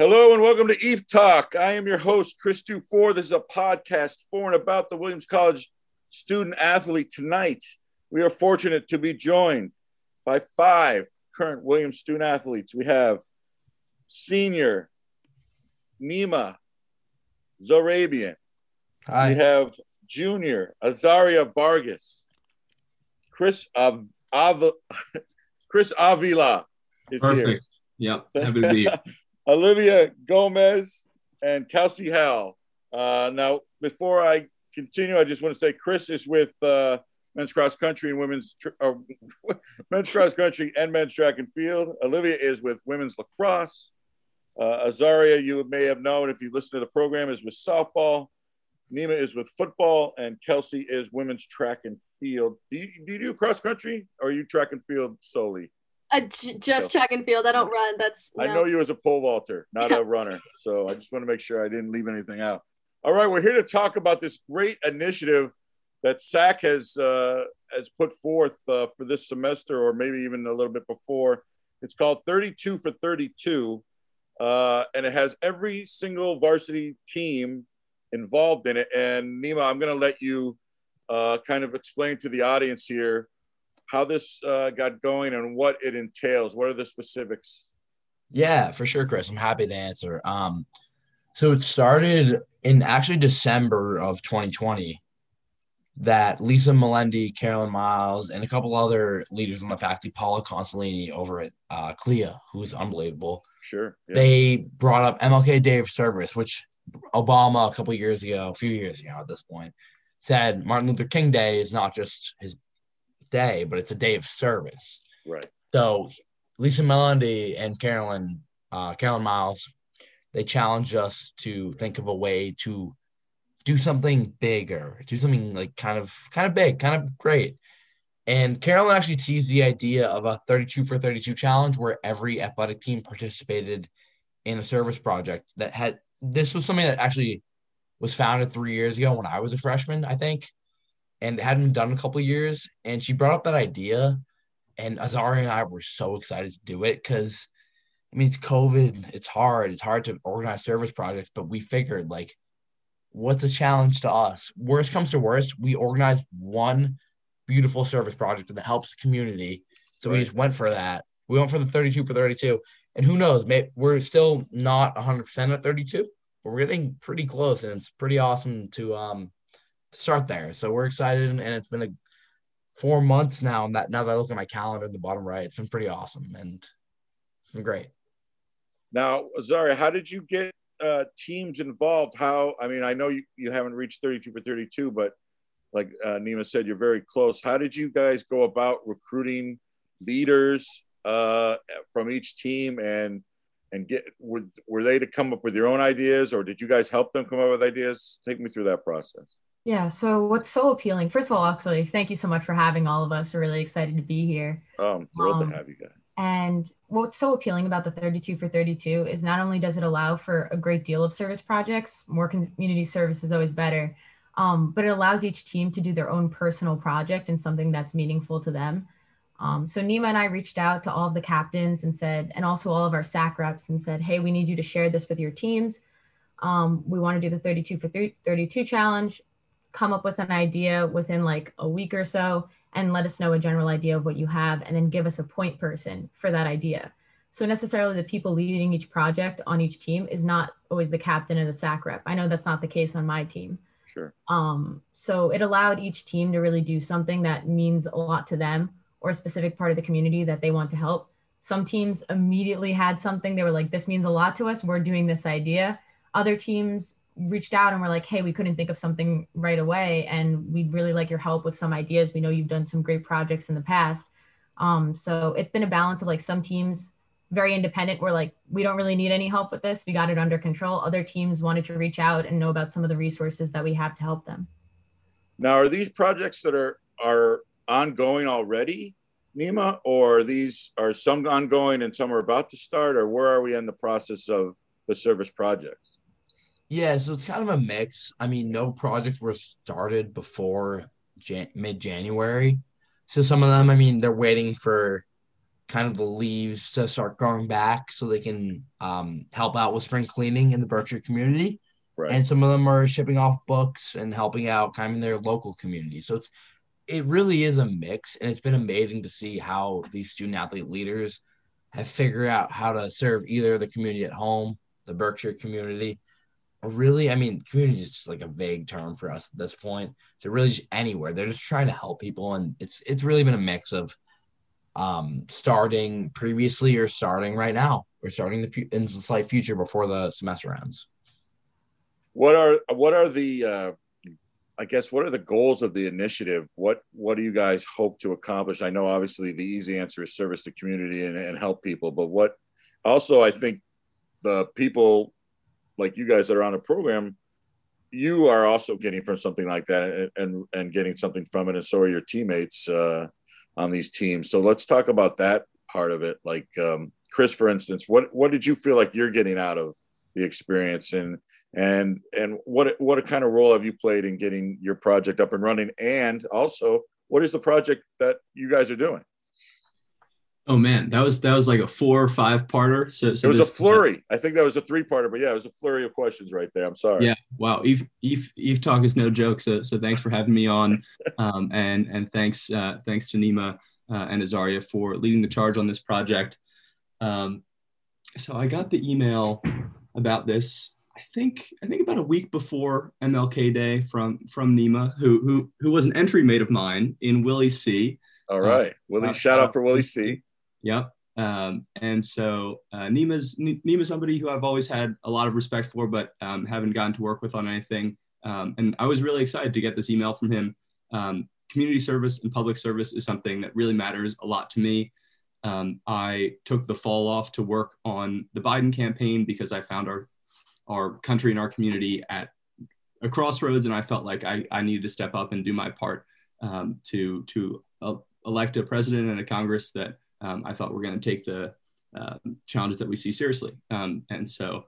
Hello and welcome to EphTalk. I am your host, Chris Dufour. This is a podcast for and about the Williams College student athlete. Tonight, we are fortunate to be joined by five current Williams student athletes. We have senior Neema Zarrabian. Hi. We have junior Azaria Vargas. Chris Av- Av- Chris Avila is here. Perfect. Yep. Happy to be here. Olivia Gomez and Kelsie Hao. Uh, now, before I continue, I just want to say Chris is with uh, men's cross country and women's uh, men's cross country and men's track and field. Olivia is with women's lacrosse. Uh, Azaria, you may have known if you listen to the program, is with softball. Neema is with football, and Kelsie is women's track and field. Do you do, you do cross country or are you track and field solely? J- just track and field. I don't run. That's I know you as a pole vaulter, not a runner. So I just want to make sure I didn't leave anything out. All right, we're here to talk about this great initiative that SAC has uh, has put forth uh, for this semester, or maybe even a little bit before. It's called 32 for 32, uh, and it has every single varsity team involved in it. And Neema, I'm going to let you uh, kind of explain to the audience here how this uh, got going and what it entails. What are the specifics? Yeah, for sure, Chris. I'm happy to answer. Um, so it started in actually December of 2020 that Lisa Melendy, Carolyn Miles, and a couple other leaders on the faculty, Paula Consolini over at uh, CLIA, who's unbelievable, Sure. yeah. they brought up MLK Day of Service, which Obama a couple years ago, a few years ago at this point, said Martin Luther King Day is not just his day, but it's a day of service. right. So Lisa Melendy and Carolyn, uh, Carolyn Miles, they challenged us to think of a way to do something bigger, do something like kind of kind of big, kind of great. And Carolyn actually teased the idea of a 32 for 32 challenge where every athletic team participated in a service project that had this was something that actually was founded three years ago when I was a freshman, I think, and it hadn't been done in a couple of years. And she brought up that idea, and Azari and I were so excited to do it because, I mean, it's COVID, it's hard, it's hard to organize service projects, but we figured like, what's a challenge to us? Worst comes to worst, we organized one beautiful service project that helps the community. So we just went for that. We went for the 32 for 32. And who knows, maybe we're still not 100% at 32, but we're getting pretty close. And it's pretty awesome to um start there. So we're excited. And it's been a four months now. And that now that I look at my calendar in the bottom right, it's been pretty awesome. And it's been great. Now, Zaria, how did you get uh, teams involved? How, I mean, I know you, you haven't reached 32 for 32, but like uh, Neema said, you're very close. How did you guys go about recruiting leaders uh, from each team and and get were, were they to come up with your own ideas or did you guys help them come up with ideas? Take me through that process. Yeah, so what's so appealing? First of all, actually, thank you so much for having all of us. We're really excited to be here. Oh, I'm thrilled Um, to have you guys. And what's so appealing about the 32 for 32 is not only does it allow for a great deal of service projects, more community service is always better, um, but it allows each team to do their own personal project and something that's meaningful to them. Um, so Neema and I reached out to all of the captains and said, and also all of our SAC reps and said, hey, we need you to share this with your teams. Um, we want to do the 32 for 32 challenge, come up with an idea within like a week or so, and let us know a general idea of what you have, and then give us a point person for that idea. So necessarily the people leading each project on each team is not always the captain and the SAC rep. I know that's not the case on my team. Sure. Um, so it allowed each team to really do something that means a lot to them or a specific part of the community that they want to help. Some teams immediately had something they were like, this means a lot to us. We're doing this idea. Other teams reached out and were like, hey, we couldn't think of something right away. And we'd really like your help with some ideas. We know you've done some great projects in the past. Um, so it's been a balance of like some teams very independent were like, we don't really need any help with this. We got it under control. Other teams wanted to reach out and know about some of the resources that we have to help them. Now, are these projects that are are ongoing already, Neema, or these are some ongoing and some are about to start, or where are we in the process of the service projects? Yeah, so it's kind of a mix. I mean, no projects were started before Jan- mid January. So some of them, I mean, they're waiting for kind of the leaves to start growing back so they can um, help out with spring cleaning in the Berkshire community. Right. And some of them are shipping off books and helping out kind of in their local community. So it's it really is a mix, and it's been amazing to see how these student athlete leaders have figured out how to serve either the community at home, the Berkshire community, really, I mean, community is just like a vague term for us at this point. So really, just anywhere they're just trying to help people, and it's it's really been a mix of um, starting previously or starting right now or starting the fu- in the slight future before the semester ends. What are what are the uh, I guess what are the goals of the initiative? What what do you guys hope to accomplish? I know obviously the easy answer is service the community and, and help people, but what also I think the people like you guys that are on a program, you are also getting from something like that and and, and getting something from it, and so are your teammates uh, on these teams. So let's talk about that part of it. Like um, Chris, for instance, what what did you feel like you're getting out of the experience and and and what what kind of role have you played in getting your project up and running and also what is the project that you guys are doing oh man that was that was like a four or five parter. So, so it was this, a flurry. I think that was a three parter but yeah it was a flurry of questions right there. I'm sorry. Yeah. Wow. Eve eve, EphTalk is no joke. So so thanks for having me on. Um, and and thanks uh, thanks to Neema uh, and azaria for leading the charge on this project. Um, so i got the email about this I think I think about a week before MLK Day from from Neema, who who who was an entry mate of mine in Willie C. All right, uh, Willie. Uh, shout out for Willie C. Yep. Um, and so uh, Neema's Neema's somebody who I've always had a lot of respect for, but um, haven't gotten to work with on anything. Um, and I was really excited to get this email from him. Um, community service and public service is something that really matters a lot to me. Um, I took the fall off to work on the Biden campaign because I found our our country and our community at a crossroads, and I felt like I, I needed to step up and do my part um, to to uh, elect a president and a Congress that um, I thought we're going to take the uh, challenges that we see seriously. Um, and so,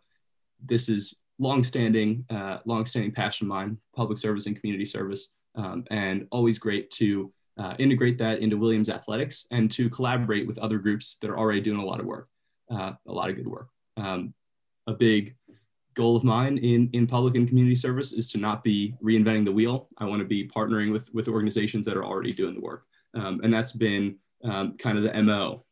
this is longstanding, uh, longstanding passion of mine: public service and community service, um, and always great to uh, integrate that into Williams athletics and to collaborate with other groups that are already doing a lot of work, uh, a lot of good work. Um, a big goal of mine in, in public and community service is to not be reinventing the wheel. I want to be partnering with, with organizations that are already doing the work. Um, and that's been um, kind of the MO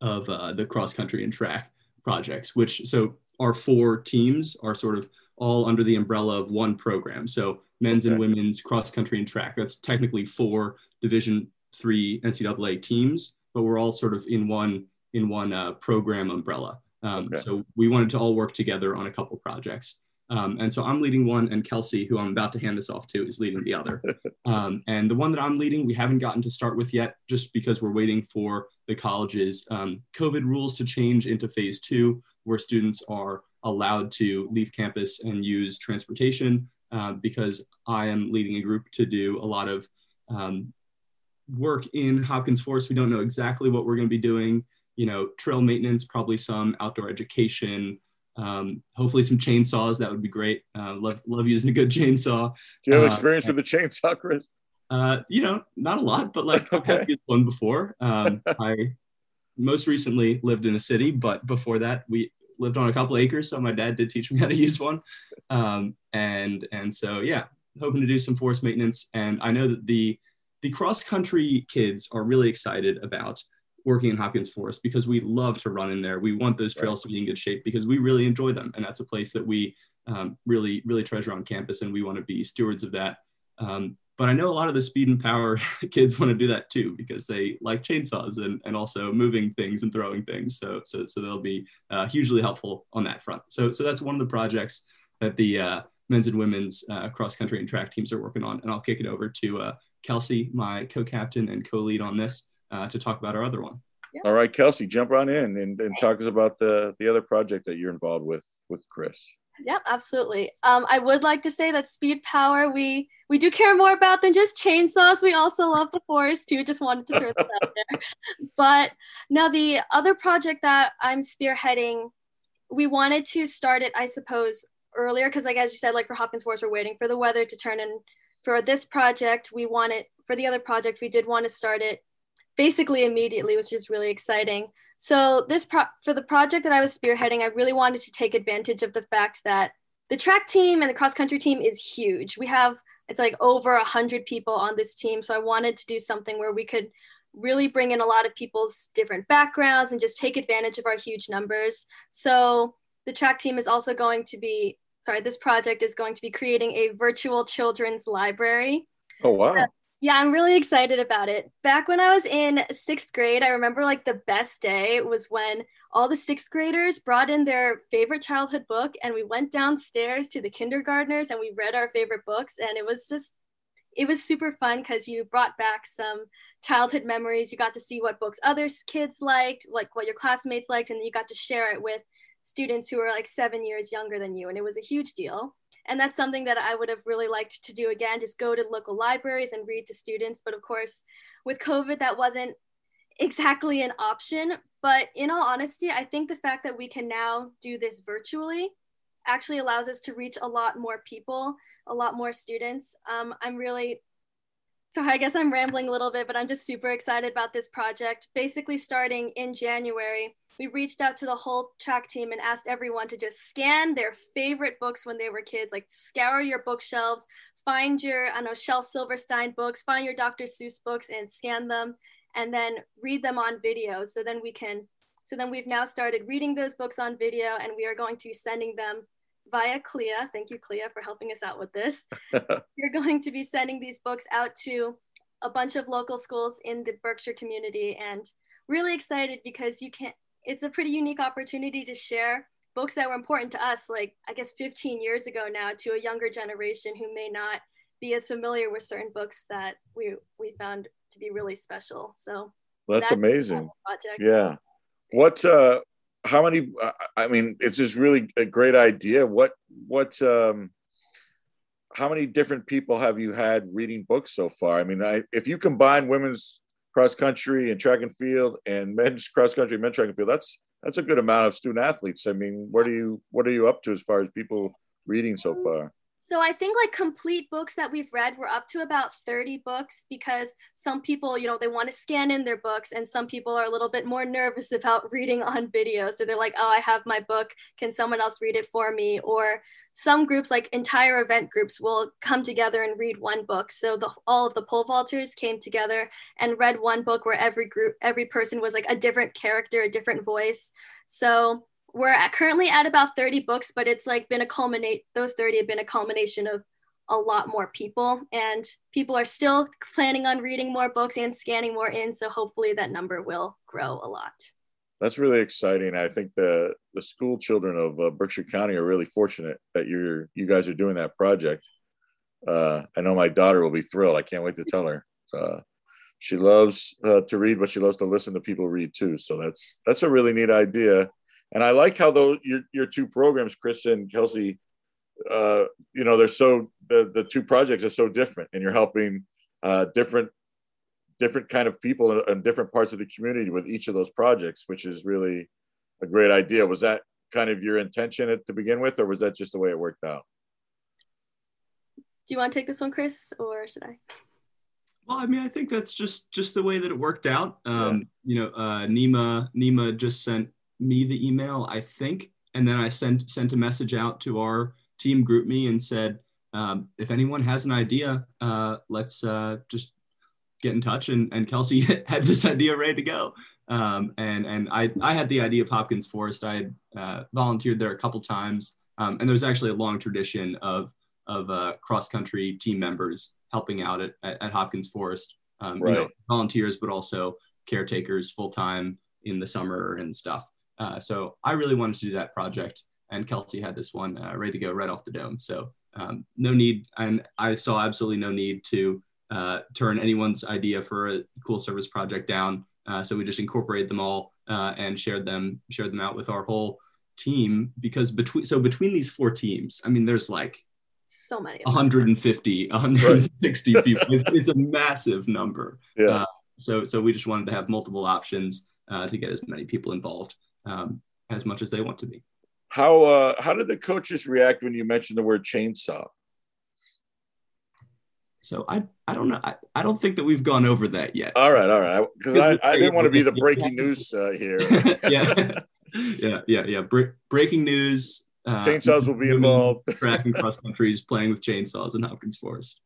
of uh, the cross country and track projects, which so our four teams are sort of all under the umbrella of one program. So men's okay. and women's cross country and track. That's technically four Division three NCAA teams, but we're all sort of in one in one uh, program umbrella. Um, okay. So we wanted to all work together on a couple projects. Um, and so I'm leading one, and Kelsie, who I'm about to hand this off to, is leading the other. Um, and the one that I'm leading, we haven't gotten to start with yet, just because we're waiting for the college's um, COVID rules to change into phase two, where students are allowed to leave campus and use transportation. Uh, because I am leading a group to do a lot of um, work in Hopkins Forest. We don't know exactly what we're going to be doing you know, trail maintenance, probably some outdoor education, um, hopefully some chainsaws. That would be great. Uh, love, love using a good chainsaw. Do you have uh, experience with the chainsaw, Chris? Uh, you know, not a lot, but like okay. I've used one before. Um, I most recently lived in a city, but before that, we lived on a couple acres. So my dad did teach me how to use one. Um, and, and so, yeah, hoping to do some forest maintenance. And I know that the, the cross country kids are really excited about working in Hopkins Forest because we love to run in there. We want those trails to be in good shape because we really enjoy them. And that's a place that we um, really, really treasure on campus. And we want to be stewards of that. Um, but I know a lot of the speed and power kids want to do that too because they like chainsaws and, and also moving things and throwing things. So, so, so they'll be uh, hugely helpful on that front. So, so that's one of the projects that the uh, men's and women's uh, cross country and track teams are working on. And I'll kick it over to uh, Kelsie, my co-captain and co-lead on this uh, to talk about our other one. Yeah. All right, Kelsie, jump on in and, and talk us about the, the other project that you're involved with with Chris. Yep, absolutely. Um, I would like to say that speed power we we do care more about than just chainsaws. We also love the forest too. Just wanted to throw that out there. But now the other project that I'm spearheading, we wanted to start it, I suppose, earlier because, like as you said, like for Hopkins Forest, we're waiting for the weather to turn. And for this project, we wanted for the other project, we did want to start it basically immediately, which is really exciting. So this pro- for the project that I was spearheading, I really wanted to take advantage of the fact that the track team and the cross country team is huge. We have it's like over a hundred people on this team, so I wanted to do something where we could really bring in a lot of people's different backgrounds and just take advantage of our huge numbers. So the track team is also going to be sorry, this project is going to be creating a virtual children's library. Oh wow. Yeah, I'm really excited about it. Back when I was in sixth grade, I remember like the best day was when all the sixth graders brought in their favorite childhood book and we went downstairs to the kindergartners and we read our favorite books. And it was just, it was super fun because you brought back some childhood memories. You got to see what books other kids liked, like what your classmates liked, and you got to share it with students who were like seven years younger than you. And it was a huge deal. And that's something that I would have really liked to do again, just go to local libraries and read to students. But of course, with COVID, that wasn't exactly an option. But in all honesty, I think the fact that we can now do this virtually actually allows us to reach a lot more people, a lot more students. Um, I'm really so I guess I'm rambling a little bit, but I'm just super excited about this project. Basically, starting in January, we reached out to the whole track team and asked everyone to just scan their favorite books when they were kids, like scour your bookshelves, find your, I know, Shel Silverstein books, find your Dr. Seuss books and scan them, and then read them on video. So then we can, so then we've now started reading those books on video, and we are going to be sending them via CLIA. Thank you, CLIA, for helping us out with this. You're going to be sending these books out to a bunch of local schools in the Berkshire community and really excited because you can it's a pretty unique opportunity to share books that were important to us like I guess 15 years ago now to a younger generation who may not be as familiar with certain books that we we found to be really special. So that's, that's amazing. Yeah. What uh how many uh, i mean it's just really a great idea. What what um how many different people have you had reading books so far? I mean I, if you combine women's cross country and track and field and men's cross country men's track and field that's that's a good amount of student athletes. I mean what are you what are you up to as far as people reading so far so I think like complete books that we've read, we're up to about 30 books because some people, you know, they want to scan in their books and some people are a little bit more nervous about reading on video. So they're like, oh, I have my book. Can someone else read it for me? Or some groups, like entire event groups, will come together and read one book. So the, all of the pole vaulters came together and read one book where every group, every person was like a different character, a different voice. So we're at, currently at about 30 books, but it's like been a culminate, those 30 have been a culmination of a lot more people and people are still planning on reading more books and scanning more in. So hopefully that number will grow a lot. That's really exciting. I think the the school children of uh, Berkshire County are really fortunate that you're you guys are doing that project. Uh, I know my daughter will be thrilled. I can't wait to tell her. Uh, she loves uh, to read, but she loves to listen to people read too. So that's that's a really neat idea. And I like how those your your two programs, Chris and Kelsie, uh, you know, they're so the the two projects are so different, and you're helping uh, different different kind of people in different parts of the community with each of those projects, which is really a great idea. Was that kind of your intention to begin with, or was that just the way it worked out? Do you want to take this one, Chris, or should I? Well, I mean, I think that's just just the way that it worked out. Um, yeah. You know, uh, Neema Neema just sent me the email, I think, and then I sent sent a message out to our team GroupMe and said, um, if anyone has an idea, uh, let's uh, just get in touch. And, and Kelsie had this idea ready to go. Um, and and I, I had the idea of Hopkins Forest. I had uh, volunteered there a couple times. Um, and there's actually a long tradition of, of uh, cross country team members helping out at, at, at Hopkins Forest. Um, right. you know, volunteers, but also caretakers full time in the summer and stuff. Uh, so I really wanted to do that project, and Kelsie had this one uh, ready to go right off the dome. So um, no need, and I saw absolutely no need to uh, turn anyone's idea for a cool service project down. Uh, so we just incorporated them all uh, and shared them shared them out with our whole team because between so between these four teams, I mean, there's like so many 150 160 right. people it's, it's, a massive number yes. Uh, so so we just wanted to have multiple options uh, to get as many people involved um, as much as they want to be. How uh, how did the coaches react when you mentioned the word chainsaw? So I I don't know. I, I don't think that we've gone over that yet. All right, all right. Because I, I didn't want to be the breaking news uh, here. yeah, yeah, yeah, yeah. Bre- breaking news. Uh, chainsaws will be involved. track and cross countries playing with chainsaws in Hopkins Forest.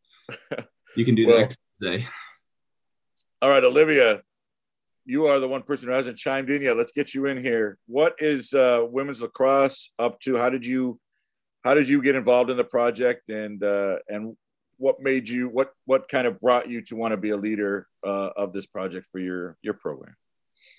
You can do well, that today. All right, Olivia, you are the one person who hasn't chimed in yet. Let's get you in here. What is uh, women's lacrosse up to? How did you how did you get involved in the project and uh, and what made you what what kind of brought you to want to be a leader uh, of this project for your your program?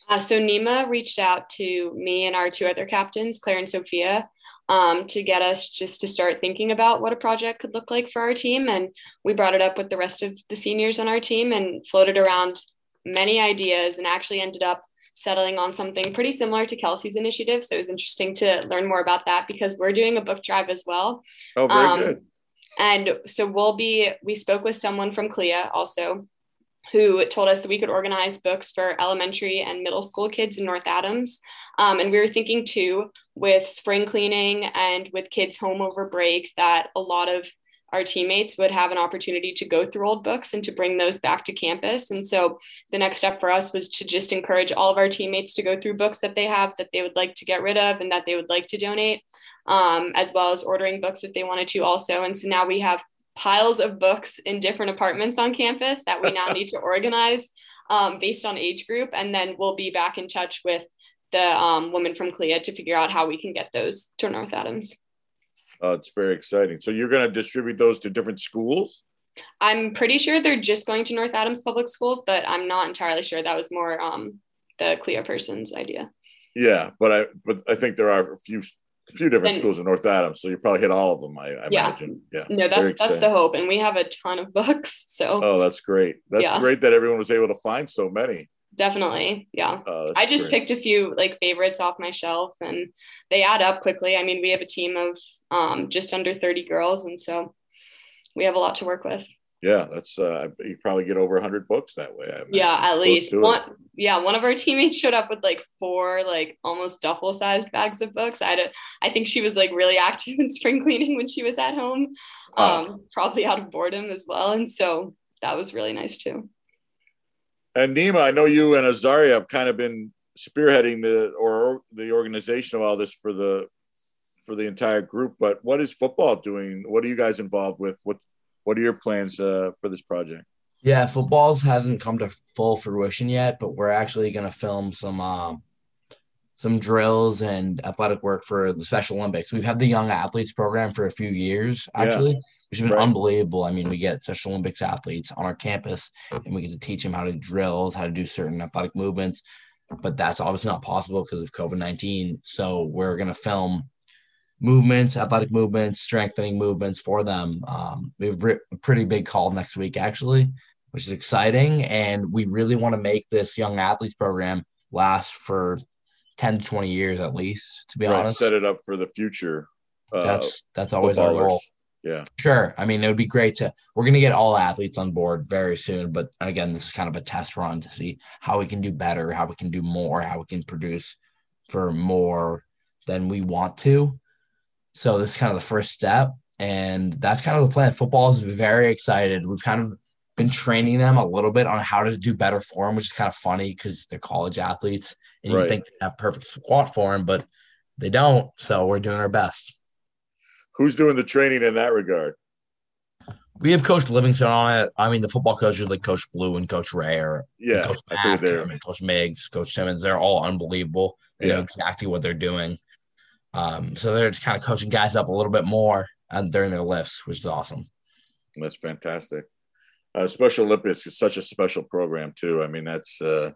Uh, so Neema reached out to me and our two other captains, Claire and Sophia, um, to get us just to start thinking about what a project could look like for our team. And we brought it up with the rest of the seniors on our team and floated around many ideas and actually ended up settling on something pretty similar to Kelsie's initiative. So it was interesting to learn more about that because we're doing a book drive as well. Oh, very um, good. And so we'll be, we spoke with someone from CLIA also who told us that we could organize books for elementary and middle school kids in North Adams. Um, and we were thinking too, with spring cleaning and with kids home over break, that a lot of our teammates would have an opportunity to go through old books and to bring those back to campus. And so the next step for us was to just encourage all of our teammates to go through books that they have that they would like to get rid of and that they would like to donate, um, as well as ordering books if they wanted to also. And so now we have piles of books in different apartments on campus that we now need to organize um, based on age group. And then we'll be back in touch with the um, woman from CLIA to figure out how we can get those to North Adams. Uh, it's very exciting. So you're going to distribute those to different schools? I'm pretty sure they're just going to North Adams Public Schools, but I'm not entirely sure. That was more um, the CLIA person's idea. Yeah, but I but I think there are a few a few different and, schools in North Adams, so you probably hit all of them. I, I yeah. imagine. Yeah. No, that's that's the hope, and we have a ton of books. So. Oh, that's great. That's yeah. great that everyone was able to find so many definitely yeah. Oh, i just great. picked a few like favorites off my shelf and they add up quickly. I mean we have a team of um, just under 30 girls and so we have a lot to work with. Yeah that's uh you probably get over 100 books that way yeah at least one it. yeah one of our teammates showed up with like four like almost duffel sized bags of books. I had i think she was like really active in spring cleaning when she was at home um probably out of boredom as well and so that was really nice too and Neema, I know you and Azaria have kind of been spearheading the or the organization of all this for the for the entire group. But what is football doing? What are you guys involved with? What what are your plans uh, for this project? Yeah, footballs hasn't come to full fruition yet, but we're actually going to film some um, some drills and athletic work for the Special Olympics. We've had the young athletes program for a few years, actually, yeah. which has been right. unbelievable. I mean, we get Special Olympics athletes on our campus and we get to teach them how to drills, how to do certain athletic movements. But that's obviously not possible because of COVID 19. So we're going to film movements, athletic movements, strengthening movements for them. Um, we have a pretty big call next week, actually, which is exciting. And we really want to make this young athletes program last for 10 to 20 years at least, to be right, honest. Set it up for the future. Uh, that's that's always our goal. Yeah. Sure. I mean, it would be great to we're gonna get all athletes on board very soon. But again, this is kind of a test run to see how we can do better, how we can do more, how we can produce for more than we want to. So this is kind of the first step. And that's kind of the plan. Football is very excited. We've kind of been training them a little bit on how to do better for them, which is kind of funny because they're college athletes and right. you think they have perfect squat form, but they don't. So we're doing our best. Who's doing the training in that regard? We have Coach Livingston on it. I mean, the football coaches like Coach Blue and Coach Ray or yeah, Coach Mack, I, I mean, Coach Miggs, Coach Simmons. They're all unbelievable. They yeah. know exactly what they're doing. Um, so they're just kind of coaching guys up a little bit more and during their lifts, which is awesome. That's fantastic uh, Special Olympics is such a special program too. I mean, that's uh,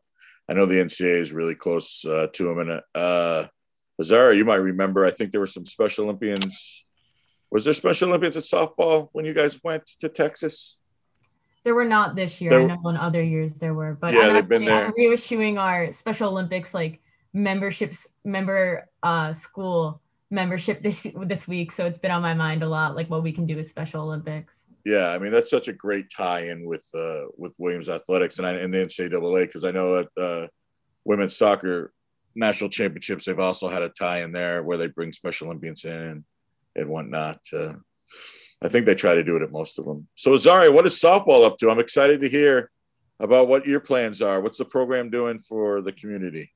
I know the NCAA is really close uh, to them. And uh, Azara, you might remember. I think there were some Special Olympians. Was there Special Olympians at softball when you guys went to Texas? There were not this year. There, I know in other years there were, but yeah, I'm they've been there. reissuing our Special Olympics like memberships member uh, school membership this this week, so it's been on my mind a lot, like what we can do with Special Olympics. Yeah, I mean that's such a great tie-in with uh, with Williams Athletics and, I, and the NCAA because I know at uh, women's soccer national championships they've also had a tie in there where they bring Special Olympians in and, and whatnot. Uh, I think they try to do it at most of them. So, Azaria, what is softball up to? I'm excited to hear about what your plans are. What's the program doing for the community?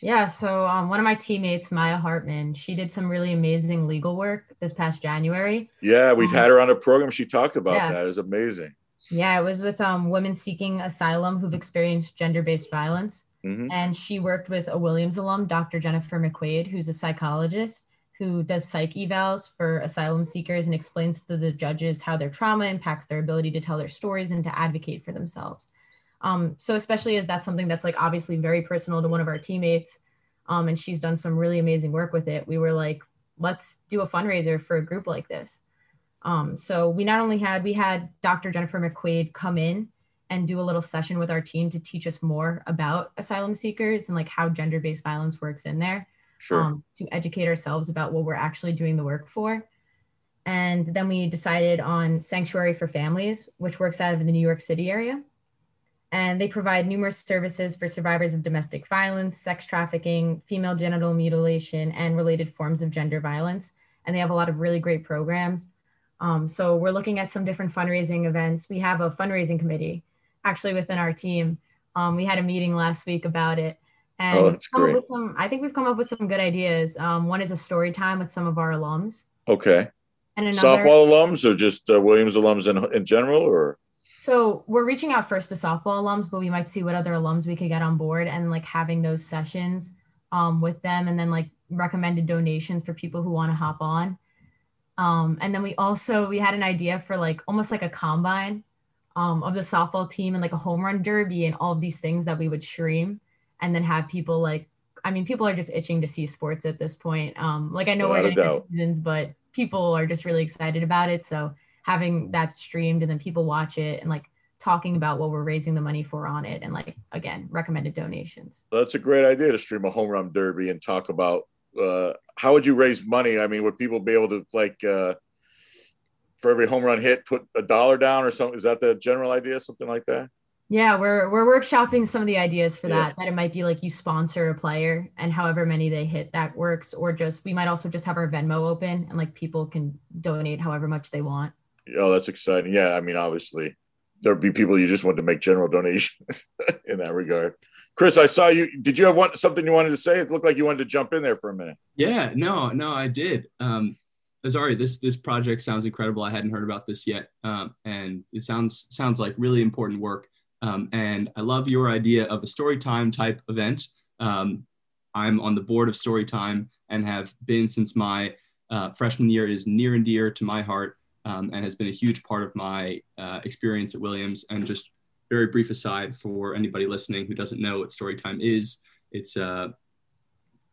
Yeah, so um, one of my teammates, Maya Hartman, she did some really amazing legal work this past January. Yeah, we've Um, had her on a program. She talked about yeah. that. It was amazing. Yeah, it was with um, women seeking asylum who've experienced gender based violence. hmm And she worked with a Williams alum, Dr. Jennifer McQuaid, who's a psychologist who does psych evals for asylum seekers and explains to the judges how their trauma impacts their ability to tell their stories and to advocate for themselves. Um, so, especially as that's something that's like obviously very personal to one of our teammates, um, and she's done some really amazing work with it, we were like, let's do a fundraiser for a group like this. Um, so we not only had we had Dr. Jennifer McQuaid come in and do a little session with our team to teach us more about asylum seekers and like how gender-based violence works in there Sure. um, to educate ourselves about what we're actually doing the work for and then we decided on sanctuary for families which works out of the new york city area and they provide numerous services for survivors of domestic violence sex trafficking female genital mutilation and related forms of gender violence and they have a lot of really great programs um, so we're looking at some different fundraising events we have a fundraising committee actually within our team. Um, we had a meeting last week about it. And Oh, that's come up with some, I think we've come up with some good ideas. Um, one is a story time with some of our alums. okay. And another, Softball alums or just uh, Williams alums in, in general or? So we're reaching out first to softball alums, but we might see what other alums we could get on board and like having those sessions um, with them and then like recommended donations for people who want to hop on. Um, and then we also, we had an idea for like almost like a combine um, of the softball team and like a home run derby and all of these things that we would stream and then have people like I mean people are just itching to see sports at this point. Um, like I know Without we're the seasons, but people are just really excited about it. So having that streamed and then people watch it and like talking about what we're raising the money for on it and like again recommended donations. That's a great idea to stream a home run derby and talk about uh, how would you raise money? I mean, would people be able to like uh, for every home run hit put a dollar down or something? Is that the general idea? Something like that? Yeah, we're we're workshopping some of the ideas for Yeah. that. That it might be like you sponsor a player and however many they hit that works, or just we might also just have our Venmo open and like people can donate however much they want. Oh, that's exciting. Yeah, I mean, obviously there'd be people you just want to make general donations in that regard. Chris, I saw you. Did you have one something you wanted to say? It looked like you wanted to jump in there for a minute. Yeah, no, no, I did. Um, Azari, this this project sounds incredible. I hadn't heard about this yet, um, and it sounds sounds like really important work. Um, and I love your idea of a story time type event. Um, I'm on the board of Storytime and have been since my uh, freshman year. Is near and dear to my heart, um, and has been a huge part of my uh, experience at Williams. And just very brief aside for anybody listening who doesn't know what Storytime is, it's a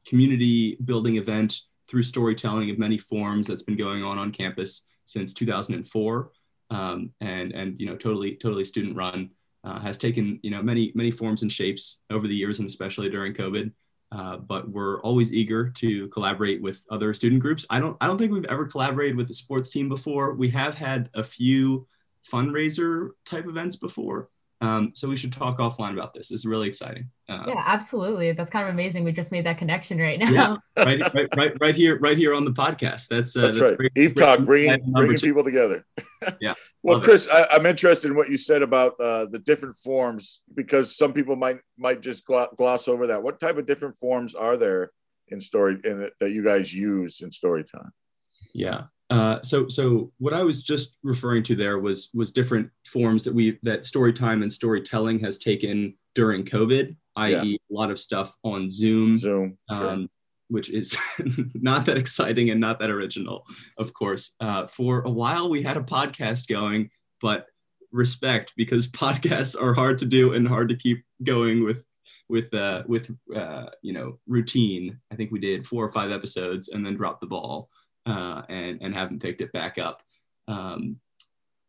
community building event through storytelling of many forms that's been going on on campus since 2004 um, and and you know totally totally student run uh, has taken you know many many forms and shapes over the years and especially during covid uh, but we're always eager to collaborate with other student groups. I don't i don't think we've ever collaborated with the sports team before. We have had a few fundraiser type events before um, so we should talk offline about this It's really exciting uh, Yeah, absolutely. That's kind of amazing. We just made that connection right now. Yeah. right, right, right, right here, right here on the podcast. That's uh, That's, right. great- Eve great Talk, bringing, bringing people together. Yeah, well, love it. Chris, I, I'm interested in what you said about uh, the different forms because some people might might just gloss over that. What type of different forms are there in story in that you guys use in story time? Yeah. Uh, so, so what I was just referring to there was was different forms that we that storytime and storytelling has taken during COVID, i.e., a lot of stuff on Zoom, Zoom. sure. um, which is not that exciting and not that original, of course. Uh, for a while, we had a podcast going, but respect because podcasts are hard to do and hard to keep going with with uh, with uh, you know routine. I think we did four or five episodes and then dropped the ball uh, and and haven't picked it back up. Um,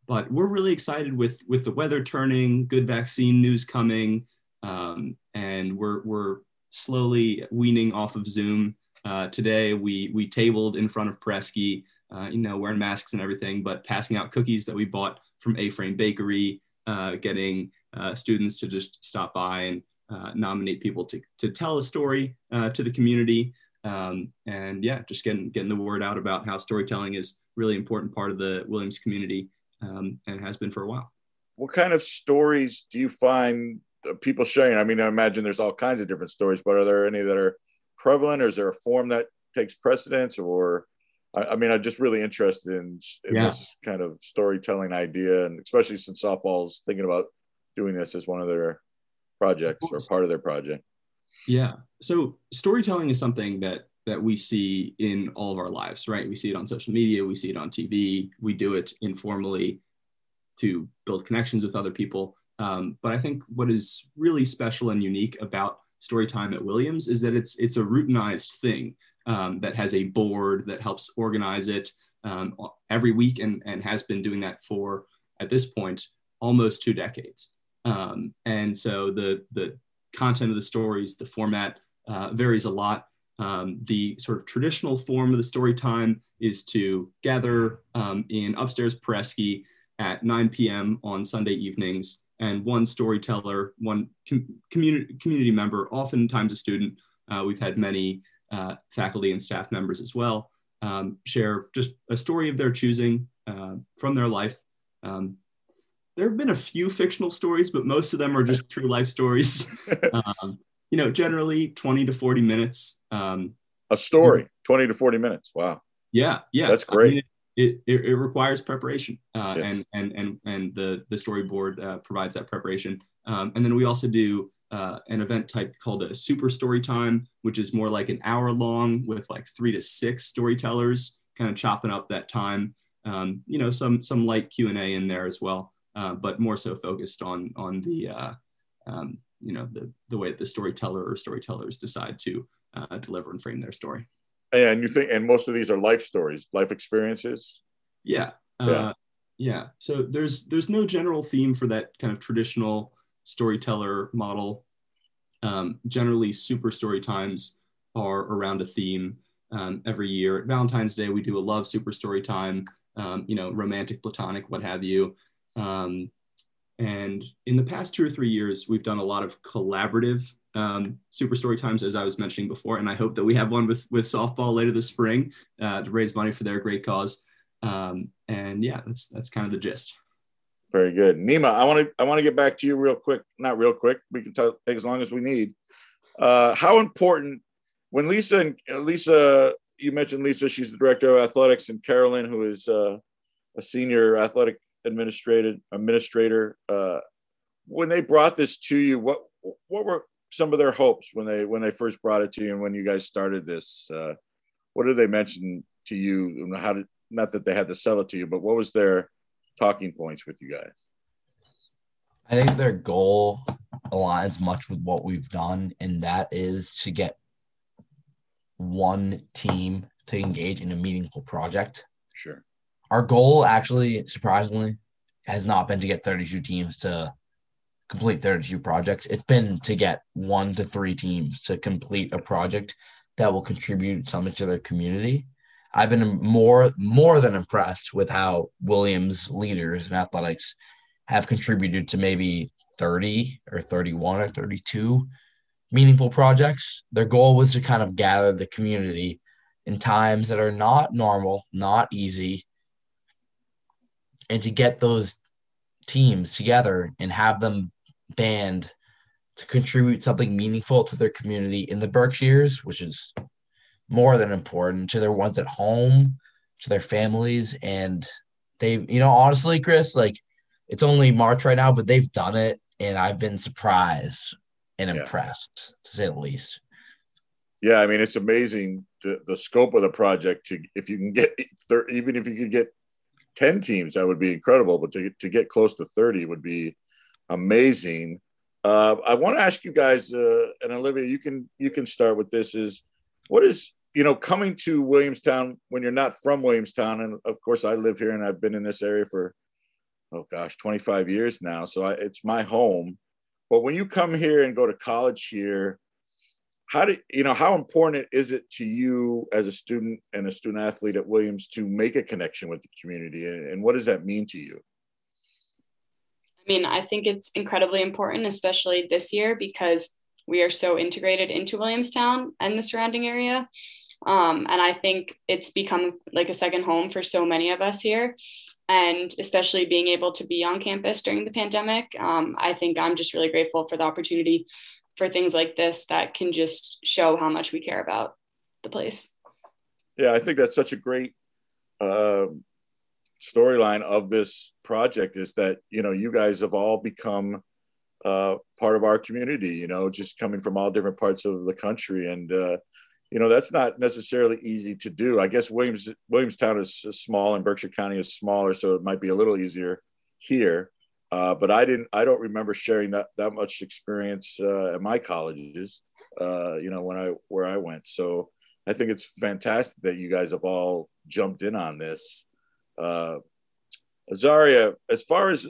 but we're really excited with with the weather turning, good vaccine news coming, um, and we're we're slowly weaning off of Zoom. Uh, today we we tabled in front of Paresky, uh, you know, wearing masks and everything, but passing out cookies that we bought from A Frame Bakery, uh, getting uh, students to just stop by and uh, nominate people to to tell a story to the community. Um, and yeah, just getting getting the word out about how storytelling is really important part of the Williams community um, and has been for a while. What kind of stories do you find people sharing? I mean, I imagine there's all kinds of different stories, but are there any that are prevalent, or is there a form that takes precedence, or I, I mean, I'm just really interested in, in yeah. this kind of storytelling idea, and especially since softball's thinking about doing this as one of their projects or part of their project. Yeah. So storytelling is something that that we see in all of our lives, right? We see it on social media, we see it on TV, we do it informally to build connections with other people. Um, but I think what is really special and unique about Storytime at Williams is that it's it's a routinized thing um, that has a board that helps organize it um, every week and, and has been doing that for at this point almost two decades. Um, and so the the content of the stories, the format uh, varies a lot. Um, the sort of traditional form of the story time is to gather um, in upstairs Paresky at 9 p.m. on Sunday evenings, and one storyteller, one com- community community member, oftentimes a student. Uh, we've had many uh, faculty and staff members as well um, share just a story of their choosing uh, from their life. There have been a few fictional stories, but most of them are just true life stories. um, you know, generally 20 to 40 minutes. Um, a story, 20 to 40 minutes. Wow. Yeah. Yeah. That's great. I mean, it, it, it, requires preparation uh, yes. and, and, and, and the, the storyboard uh, provides that preparation. Um, and then we also do uh, an event type called a super story time, which is more like an hour long with like three to six storytellers kind of chopping up that time. Um, you know, some, some light Q and A in there as well. Uh, but more so focused on on the uh, um, you know the the way the storyteller or storytellers decide to uh, deliver and frame their story. And you think, and most of these are life stories, life experiences. Yeah, uh, yeah, yeah. So there's there's no general theme for that kind of traditional storyteller model. Um, generally, super story times are around a theme. Um, every year at Valentine's Day, we do a love super story time. Um, you know, romantic, platonic, what have you. Um, and in the past two or three years, we've done a lot of collaborative um, super story times, as I was mentioning before. And I hope that we have one with, with softball later this spring uh, to raise money for their great cause. Um, and yeah, that's, that's kind of the gist. Very good. Neema, I want to, I want to get back to you real quick, not real quick. We can take as long as we need. Uh, how important when Lisa and Lisa, you mentioned Lisa, she's the director of athletics and Carolyn, who is uh, a senior athletic administrated administrator uh, when they brought this to you what what were some of their hopes when they when they first brought it to you and when you guys started this uh, what did they mention to you? How did not that they had to sell it to you but what was their talking points with you guys? I think their goal aligns much with what we've done and that is to get one team to engage in a meaningful project. Sure our goal actually, surprisingly, has not been to get 32 teams to complete 32 projects. It's been to get one to three teams to complete a project that will contribute something to their community. I've been more more than impressed with how Williams leaders in athletics have contributed to maybe 30 or 31 or 32 meaningful projects. Their goal was to kind of gather the community in times that are not normal, not easy, and to get those teams together and have them band to contribute something meaningful to their community in the Berkshires, which is more than important to their ones at home, to their families. And they've, you know, honestly, Chris, like it's only March right now, but they've done it. And I've been surprised and yeah. impressed, to say the least. Yeah, I mean, it's amazing the, the scope of the project. To if you can get, even if you could get 10 teams, that would be incredible. But to, to get close to 30 would be amazing. Uh, I want to ask you guys, uh, and Olivia, you can you can start with this. Is what is you know coming to Williamstown when you're not from Williamstown, and of course I live here and I've been in this area for oh gosh 25 years now, so I, it's my home. But when you come here and go to college here, how do you know how important is it to you as a student and a student athlete at williams to make a connection with the community and what does that mean to you i mean i think it's incredibly important especially this year because we are so integrated into Williamstown and the surrounding area. Um, and I think it's become like a second home for so many of us here. And especially being able to be on campus during the pandemic, um, I think I'm just really grateful for the opportunity for things like this that can just show how much we care about the place. Yeah, I think that's such a great uh, storyline of this project is that you know you guys have all become uh, part of our community. You know, just coming from all different parts of the country, and uh, you know that's not necessarily easy to do. I guess Williams Williamstown is small and Berkshire County is smaller, so it might be a little easier here. Uh, but I didn't. I don't remember sharing that that much experience uh, at my colleges. Uh, you know, when I where I went. So I think it's fantastic that you guys have all jumped in on this. Uh, Azaria, as far as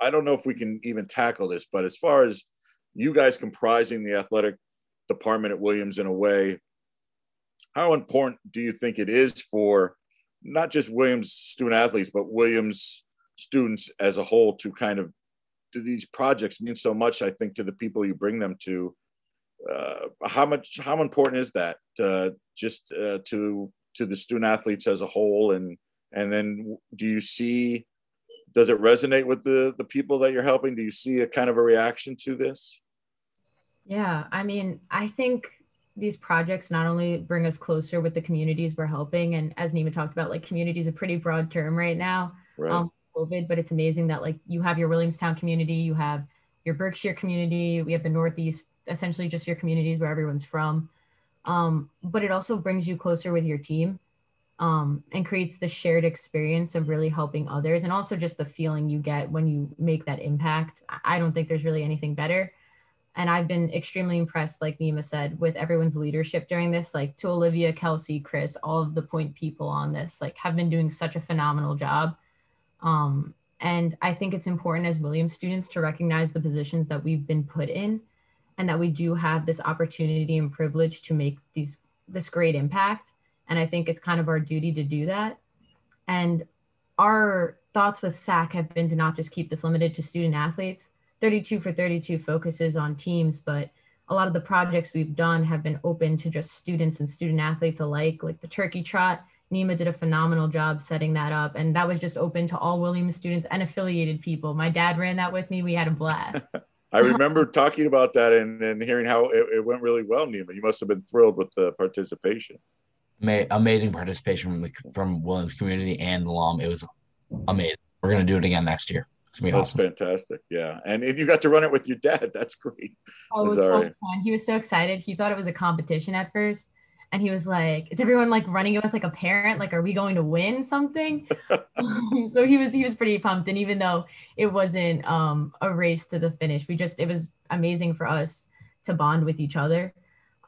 I don't know if we can even tackle this, but as far as you guys comprising the athletic department at Williams in a way, how important do you think it is for not just Williams student athletes, but Williams students as a whole to kind of do these projects mean so much, I think, to the people you bring them to. Uh, how much, how important is that uh, just uh, to to the student athletes as a whole, and and then do you see, does it resonate with the the people that you're helping? Do you see a kind of a reaction to this? Yeah, I mean, I think these projects not only bring us closer with the communities we're helping, and as Neema talked about, like community is a pretty broad term right now. Right. Um, COVID, but it's amazing that like you have your Williamstown community, you have your Berkshire community, we have the Northeast, essentially just your communities where everyone's from. Um, but it also brings you closer with your team um, and creates the shared experience of really helping others and also just the feeling you get when you make that impact. I don't think there's really anything better. And I've been extremely impressed, like Neema said, with everyone's leadership during this. Like to Olivia, Kelsie, Chris, all of the point people on this, like have been doing such a phenomenal job. Um, and I think it's important as Williams students to recognize the positions that we've been put in and that we do have this opportunity and privilege to make these this great impact. And I think it's kind of our duty to do that. And our thoughts with SAC have been to not just keep this limited to student athletes. 32 for 32 focuses on teams, but a lot of the projects we've done have been open to just students and student athletes alike, like the Turkey Trot Neema did a phenomenal job setting that up. And that was just open to all Williams students and affiliated people. My dad ran that with me. We had a blast. I remember talking about that and, and hearing how it, it, went really well, Neema. You must have been thrilled with the participation. Amazing participation from the from Williams community and the LOM. It was amazing. We're gonna do it again next year. It's gonna That's awesome. fantastic. Yeah, and, if you got to run it with your dad. That's great. Oh, it was so fun. He was so excited. He thought it was a competition at first, and he was like is everyone like running it with like a parent? Like are we going to win something? So he was he was pretty pumped. And even though it wasn't um a race to the finish we just it was amazing for us to bond with each other.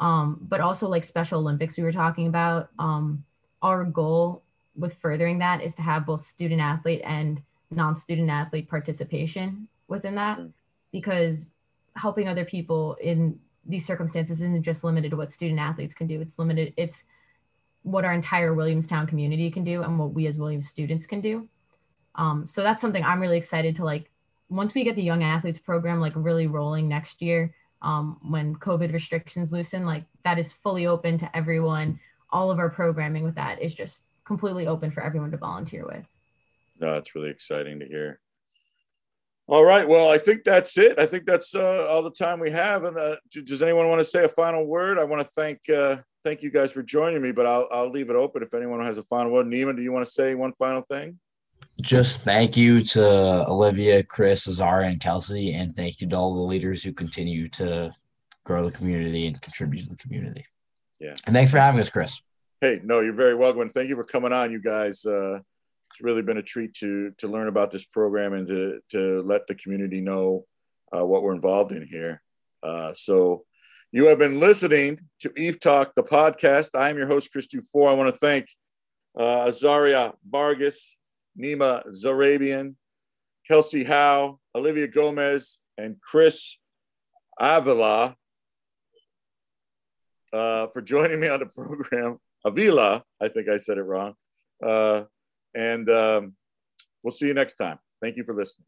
Um but also like special olympics we were talking about um our goal with furthering that is to have both student athlete and non-student athlete participation within that. Mm. because helping other people in these circumstances isn't just limited to what student athletes can do. It's limited. It's what our entire Williamstown community can do and what we as Williams students can do. Um, so that's something I'm really excited to like. Once we get the young athletes program like really rolling next year, um, when COVID restrictions loosen, like that is fully open to everyone. All of our programming with that is just completely open for everyone to volunteer with. No, it's really exciting to hear. All right. Well, I think that's it. I think that's uh, all the time we have. And uh, does anyone want to say a final word? I want to thank uh, thank you guys for joining me, but I'll I'll leave it open if anyone has a final word. Neema, do you want to say one final thing? Just thank you to Olivia, Chris, Azara, and Kelsie, and thank you to all the leaders who continue to grow the community and contribute to the community. Yeah. And thanks for having us, Chris. Hey, no, you're very welcome. Thank you for coming on, you guys. Uh, really been a treat to to learn about this program and to to let the community know uh, what we're involved in here. Uh, so you have been listening to EphTalk, the podcast. I am your host, Chris Dufour. I want to thank uh, Azaria Vargas, Neema Zarrabian, Kelsie Hao, Olivia Gomez, and Chris Avila uh, for joining me on the program. Avila, I think I said it wrong. Uh, and um, we'll see you next time. Thank you for listening.